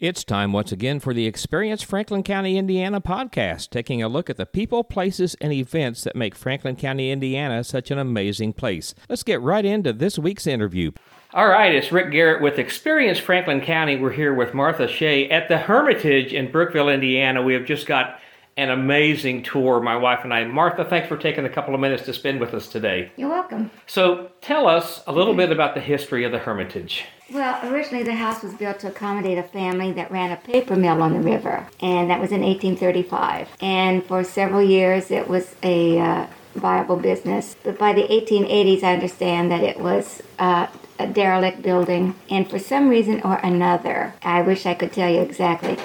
It's time once again for the Experience Franklin County, Indiana podcast, taking a look at the people, places, and events that make Franklin County, Indiana such an amazing place. Let's get right into this week's interview. All right, it's Rick Garrett with Experience Franklin County. We're here with Martha Shea at the Hermitage in Brookville, Indiana. We have just got an amazing tour, my wife and I. Martha, thanks for taking a couple of minutes to spend with us today. You're welcome. So, tell us a little bit about the history of the Hermitage. Well, originally the house was built to accommodate a family that ran a paper mill on the river, and that was in 1835. And for several years, it was a uh, viable business. But by the 1880s, I understand that it was uh, a derelict building, and for some reason or another, I wish I could tell you exactly,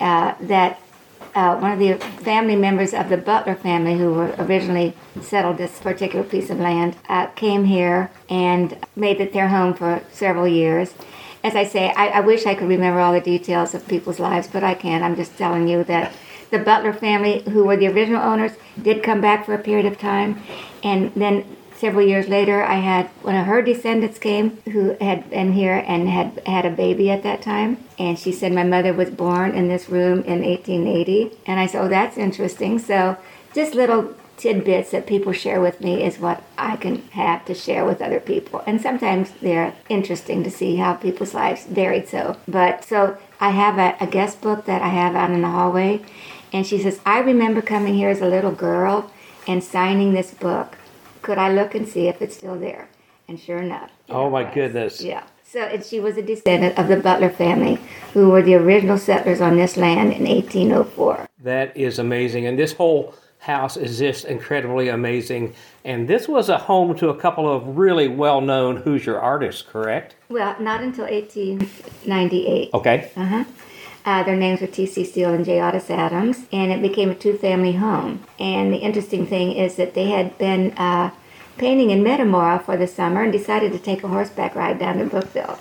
uh, that uh, one of the family members of the Butler family, who originally settled this particular piece of land, uh, came here and made it their home for several years. As I say, I, I wish I could remember all the details of people's lives, but I can't. I'm just telling you that the Butler family, who were the original owners, did come back for a period of time, and then several years later, I had one of her descendants came who had been here and had had a baby at that time. And she said my mother was born in this room in 1880. And I said, oh, that's interesting. So just little tidbits that people share with me is what I can have to share with other people. And sometimes they're interesting to see how people's lives varied so. But so I have a, a guest book that I have out in the hallway. And she says, I remember coming here as a little girl and signing this book could I look and see if it's still there? And sure enough. Oh my was. goodness. Yeah. So and she was a descendant of the Butler family, who were the original settlers on this land in 1804. That is amazing. And this whole house is just incredibly amazing. And this was a home to a couple of really well known Hoosier artists, correct? Well, not until 1898. Okay. Uh huh. Uh, their names were T.C. Steele and J. Ottis Adams, and it became a two family home. And the interesting thing is that they had been uh, painting in Metamora for the summer and decided to take a horseback ride down to Brookville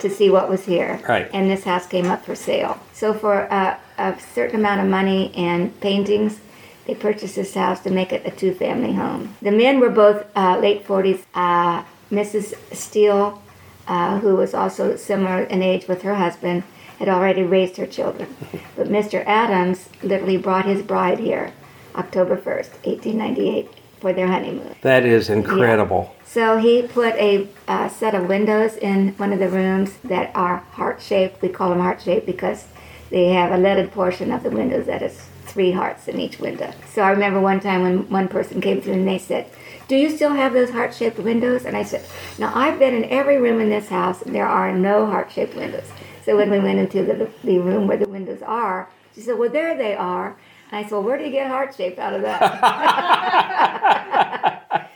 to see what was here. Right. And this house came up for sale. So, for uh, a certain amount of money and paintings, they purchased this house to make it a two family home. The men were both uh, late 40s. Uh, Mrs. Steele, uh, who was also similar in age with her husband, had already raised her children. But Mr. Adams literally brought his bride here October 1st, 1898, for their honeymoon. That is incredible. Yeah. So he put a uh, set of windows in one of the rooms that are heart shaped. We call them heart shaped because they have a leaded portion of the windows that is three hearts in each window. So I remember one time when one person came through and they said, do you still have those heart-shaped windows? And I said, no, I've been in every room in this house and there are no heart-shaped windows. So when we went into the, the room where the windows are, she said, Well, there they are. And I said, Well, where do you get heart shape out of that?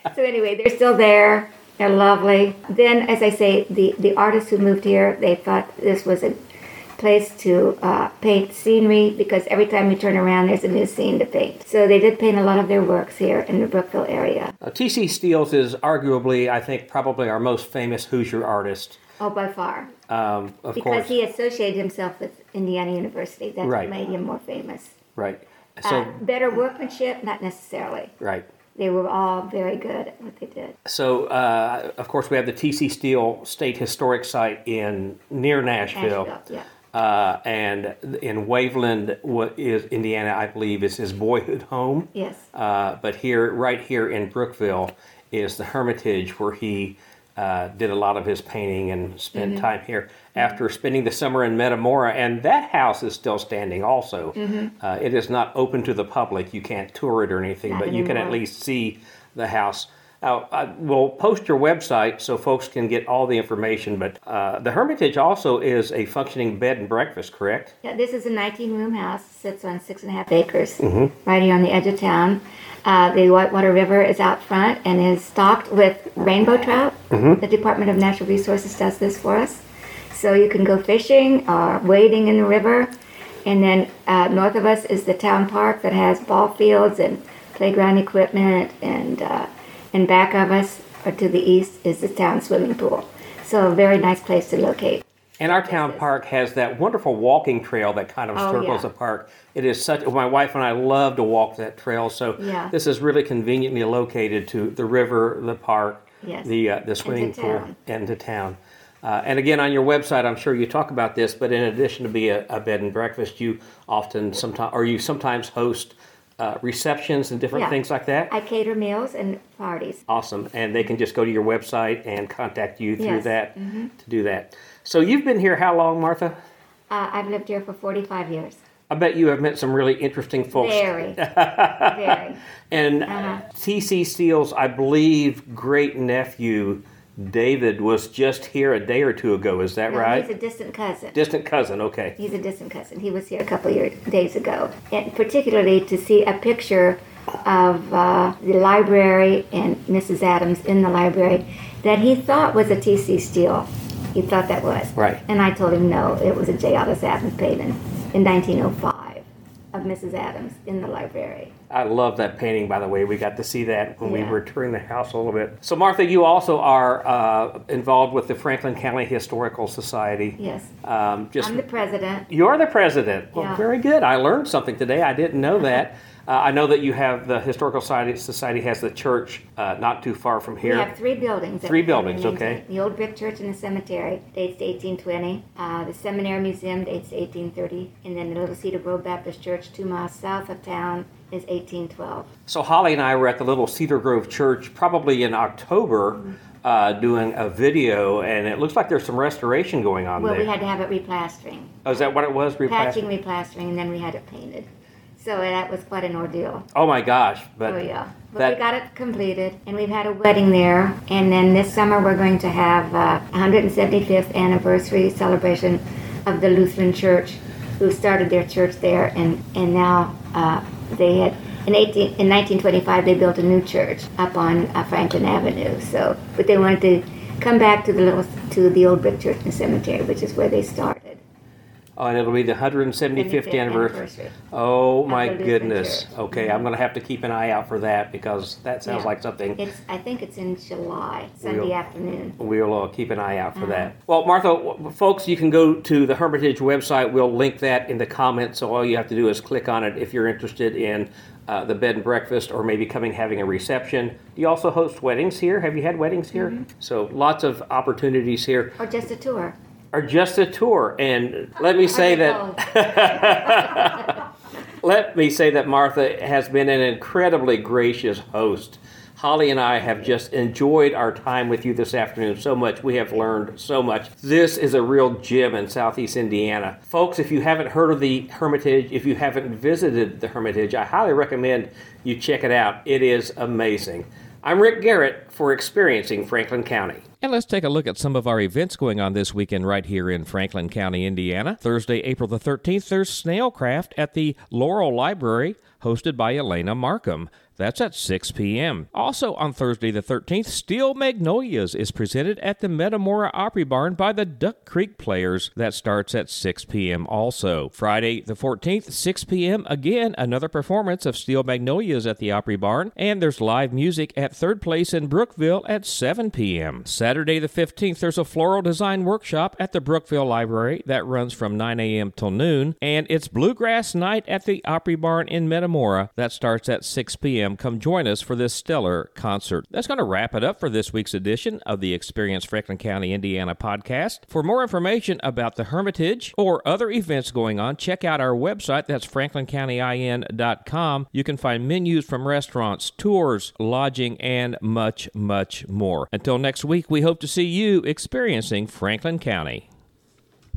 so anyway, they're still there. They're lovely. Then, as I say, the, the artists who moved here, they thought this was a place to uh, paint scenery because every time you turn around, there's a new scene to paint. So they did paint a lot of their works here in the Brookville area. Uh, T.C. Steeles is arguably, I think, probably our most famous Hoosier artist. Oh, by far. Um, of because course. he associated himself with Indiana University. That's right. what made him more famous. Right. So uh, better workmanship, not necessarily. Right. They were all very good at what they did. So, uh, of course, we have the T.C. Steele State Historic Site in near Nashville. Nashville yeah. Uh, and in Waveland, what is Indiana, I believe, is his boyhood home. Yes. Uh, but here, right here in Brookville, is the Hermitage where he uh, did a lot of his painting and spent mm-hmm. time here after spending the summer in Metamora. And that house is still standing also. Mm-hmm. Uh, it is not open to the public. You can't tour it or anything, not but anymore. you can at least see the house. Now, I will post your website so folks can get all the information, but uh, the Hermitage also is a functioning bed and breakfast, correct? Yeah, this is a 19 room house, sits on six and a half acres, mm-hmm. right here on the edge of town. Uh, the Whitewater River is out front and is stocked with rainbow trout. Mm-hmm. The Department of Natural Resources does this for us. So you can go fishing or wading in the river. And then uh, north of us is the town park that has ball fields and playground equipment. And, uh, and back of us, or to the east, is the town swimming pool. So a very nice place to locate. And our town park has that wonderful walking trail that kind of Oh, circles yeah. the park. It is such. My wife and I love to walk that trail. So Yeah. this is really conveniently located to the river, the park, Yes. the uh, the swimming pool, and to town. Uh, and again, on your website, I'm sure you talk about this, but in addition to be a, a bed and breakfast, you often sometimes, or you sometimes host uh, receptions and different Yeah. things like that. I cater meals and parties. Awesome. And they can just go to your website and contact you through Yes. that to do that. So you've been here how long, Martha? Uh, I've lived here for 45 years. I bet you have met some really interesting folks. Very, very. And Uh-huh. T.C. Steele's, I believe, great nephew, David, was just here a day or two ago. Is that No, right? He's a distant cousin. Distant cousin, okay. He's a distant cousin. He was here a couple of years, days ago. And particularly to see a picture of uh, the library and Mrs. Adams in the library that he thought was a T.C. Steele. He thought that was. Right. And I told him no, it was a J. Ottis Adams painting in 1905 of Mrs. Adams in the library. I love that painting, by the way. We got to see that when we were touring the house a little bit. So, Martha, you also are uh, involved with the Franklin County Historical Society. Yes. Um, just I'm the president. You're the president. Well, Yeah. very good. I learned something today. I didn't know that. Uh, I know that you have the Historical Society, Society has the church uh, not too far from here. We have three buildings. Three buildings, okay. The old brick church and the cemetery dates to 1820. Uh, the seminary museum dates to 1830. And then the Little Cedar Grove Baptist Church, two miles south of town, is 1812. So Holly and I were at the little Cedar Grove Church probably in October Mm-hmm. uh, doing a video, and it looks like there's some restoration going on Well, there. we had to have it replastering. oh, is that what it was? Replastering? Patching, replastering, and then we had it painted. So that was quite an ordeal. Oh my gosh! But Oh, yeah. But that- we got it completed, and we've had a wedding there. And then this summer, we're going to have a 175th anniversary celebration of the Lutheran Church, who started their church there, and and now uh, they had. In, 18, in 1925, they built a new church up on uh, Franklin Avenue. So, but they wanted to come back to the little to the old brick church and cemetery, which is where they started. Oh, and it'll be the 175th 75th anniversary. anniversary. Oh my goodness! Okay, I'm going to have to keep an eye out for that because that sounds Yeah. like something It's I think it's in July, Sunday afternoon. We'll uh, keep an eye out Uh-huh. for that. Well, Martha, w- folks, you can go to the Hermitage website. We'll link that in the comments. So all you have to do is click on it if you're interested in uh, the bed and breakfast or maybe coming having a reception. You also host weddings here. Have you had weddings here? Mm-hmm. So lots of opportunities here. Or just a tour. Or just a tour. And let me say that let me say that Martha has been an incredibly gracious host. Holly and I have just enjoyed our time with you this afternoon so much. We have learned so much. This is a real gem in Southeast Indiana. Folks, if you haven't heard of the Hermitage, if you haven't visited the Hermitage, I highly recommend you check it out. It is amazing. I'm Rick Garrett for Experiencing Franklin County. And let's take a look at some of our events going on this weekend right here in Franklin County, Indiana. Thursday, April the 13th, there's Snailcraft at the Laurel Library, hosted by Elena Markham. That's at 6 p.m. Also on Thursday the 13th, Steel Magnolias is presented at the Metamora Opry Barn by the Duck Creek Players. That starts at 6 p.m. also. Friday the 14th, 6 p.m. Again, another performance of Steel Magnolias at the Opry Barn. And there's live music at Third Place in Brookville at 7 p.m. Saturday the 15th, there's a floral design workshop at the Brookville Library that runs from 9 a.m. till noon. And it's Bluegrass Night at the Opry Barn in Metamora. That starts at 6 p.m. Come join us for this stellar concert. That's going to wrap it up for this week's edition of the Experience Franklin County, Indiana podcast. For more information about the Hermitage or other events going on, check out our website. That's franklincountyin.com. You can find menus from restaurants, tours, lodging, and much, much more. Until next week, we hope to see you experiencing Franklin County.